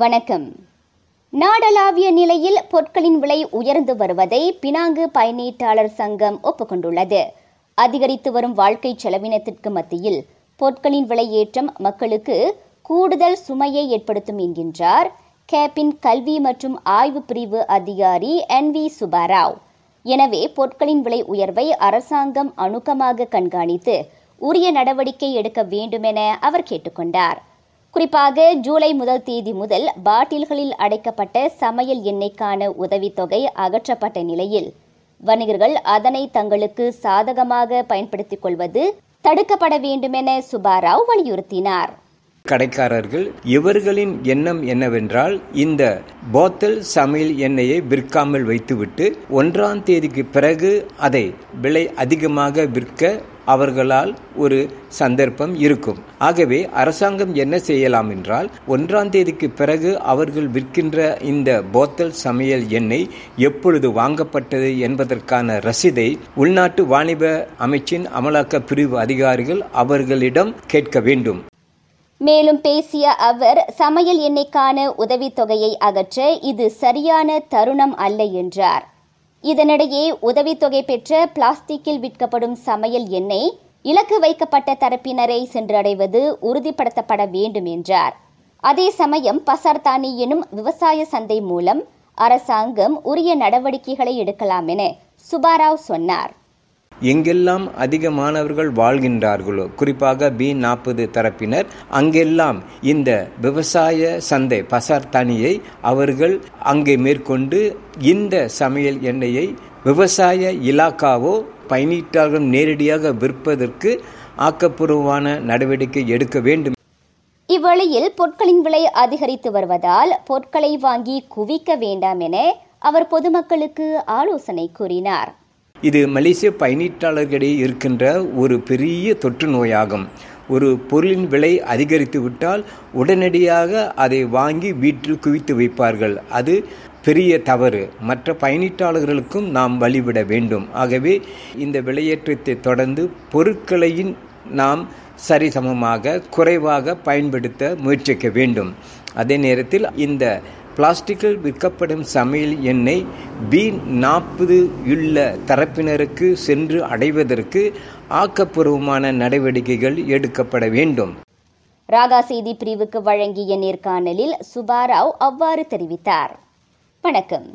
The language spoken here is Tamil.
வணக்கம். நாடளாவிய நிலையில் பொருட்களின் விலை உயர்ந்து வருவதை பினாங்கு பயணீட்டாளர் சங்கம் ஒப்புக்கொண்டுள்ளது. அதிகரித்து வரும் வாழ்க்கை செலவினத்திற்கு மத்தியில் பொருட்களின் விலை ஏற்றம் மக்களுக்கு கூடுதல் சுமையை ஏற்படுத்தும் என்கின்றார் கேப்பின் கல்வி மற்றும் ஆய்வு பிரிவு அதிகாரி என் வி சுபாராவ் எனவே பொருட்களின் விலை உயர்வை அரசாங்கம் அணுக்கமாக கண்காணித்து உரிய நடவடிக்கை எடுக்க வேண்டுமென அவர் கேட்டுக்கொண்டார். குறிப்பாக ஜூலை முதல் தேதி முதல் பாட்டில்களில் அடைக்கப்பட்ட சமையல் எண்ணெய்க்கான உதவித்தொகை அகற்றப்பட்ட நிலையில் வணிகர்கள் அதனை தங்களுக்கு சாதகமாக பயன்படுத்திக் கொள்வது தடுக்கப்பட வேண்டுமென சுபாராவ் வலியுறுத்தினார். கடைக்காரர்கள் இவர்களின் எண்ணம் என்னவென்றால் இந்த போத்தல் சமையல் எண்ணெயை விற்காமல் வைத்துவிட்டு ஒன்றாம் தேதிக்கு பிறகு அதை விலை அதிகமாக விற்க அவர்களால் ஒரு சந்தர்ப்பம் இருக்கும். ஆகவே அரசாங்கம் என்ன செய்யலாம் என்றால் ஒன்றாம் தேதிக்கு பிறகு அவர்கள் விற்கின்ற இந்த போத்தல் சமையல் எண்ணெய் எப்பொழுது வாங்கப்பட்டது என்பதற்கான ரசீதை உள்நாட்டு வாணிப அமைச்சின் அமலாக்க பிரிவு அதிகாரிகள் அவர்களிடம் கேட்க வேண்டும். மேலும் பேசிய அவர் சமையல் எண்ணெய்க்கான உதவித்தொகையை அகற்ற இது சரியான தருணம் அல்ல என்றார். இதனிடையே உதவித்தொகை பெற்ற பிளாஸ்டிக்கில் விற்கப்படும் சமையல் எண்ணெய் இலக்கு வைக்கப்பட்ட தரப்பினரை சென்றடைவது உறுதிப்படுத்தப்பட வேண்டும் என்றார். அதே சமயம் பசார்தானி எனும் விவசாய சந்தை மூலம் அரசாங்கம் உரிய நடவடிக்கைகளை எடுக்கலாம் என சுபாராவ் சொன்னார். எங்கெல்லாம் அதிக மாணவர்கள் வாழ்கின்றார்களோ குறிப்பாக பி நாற்பது தரப்பினர் அங்கெல்லாம் இந்த விவசாய சந்தை பசார் தனியை அவர்கள் அங்கே மேற்கொண்டு இந்த சமையல் எண்ணெயை விவசாய இலாக்காவோ பயணீட்டாளர்கள் நேரடியாக விற்பதற்கு ஆக்கப்பூர்வமான நடவடிக்கை எடுக்க வேண்டும். இவ்வழியில் பொருட்களின் விலை அதிகரித்து வருவதால் பொருட்களை வாங்கி குவிக்க வேண்டாம் என அவர் பொதுமக்களுக்கு ஆலோசனை கூறினார். இது மலேசிய பயணீட்டாளர்களிடையே இருக்கின்ற ஒரு பெரிய தொற்று நோயாகும். ஒரு பொருளின் விலை அதிகரித்து விட்டால் உடனடியாக அதை வாங்கி வீட்டில் குவித்து வைப்பார்கள். அது பெரிய தவறு. மற்ற பயணீட்டாளர்களுக்கும் நாம் வழிவிட வேண்டும். ஆகவே இந்த விலையேற்றத்தை தொடர்ந்து பொருட்களையும் நாம் சரிசமமாக குறைவாக பயன்படுத்த முயற்சிக்க வேண்டும். அதே நேரத்தில் இந்த பிளாஸ்டிக்கில் விற்கப்படும் சமையல் எண்ணெய் பி நாற்பது உள்ள தரப்பினருக்கு சென்று அடைவதற்கு ஆக்கப்பூர்வமான நடவடிக்கைகள் எடுக்கப்பட வேண்டும். ராகா செய்தி பிரிவுக்கு வழங்கிய நேர்காணலில் சுபாராவ் அவ்வாறு தெரிவித்தார். வணக்கம்.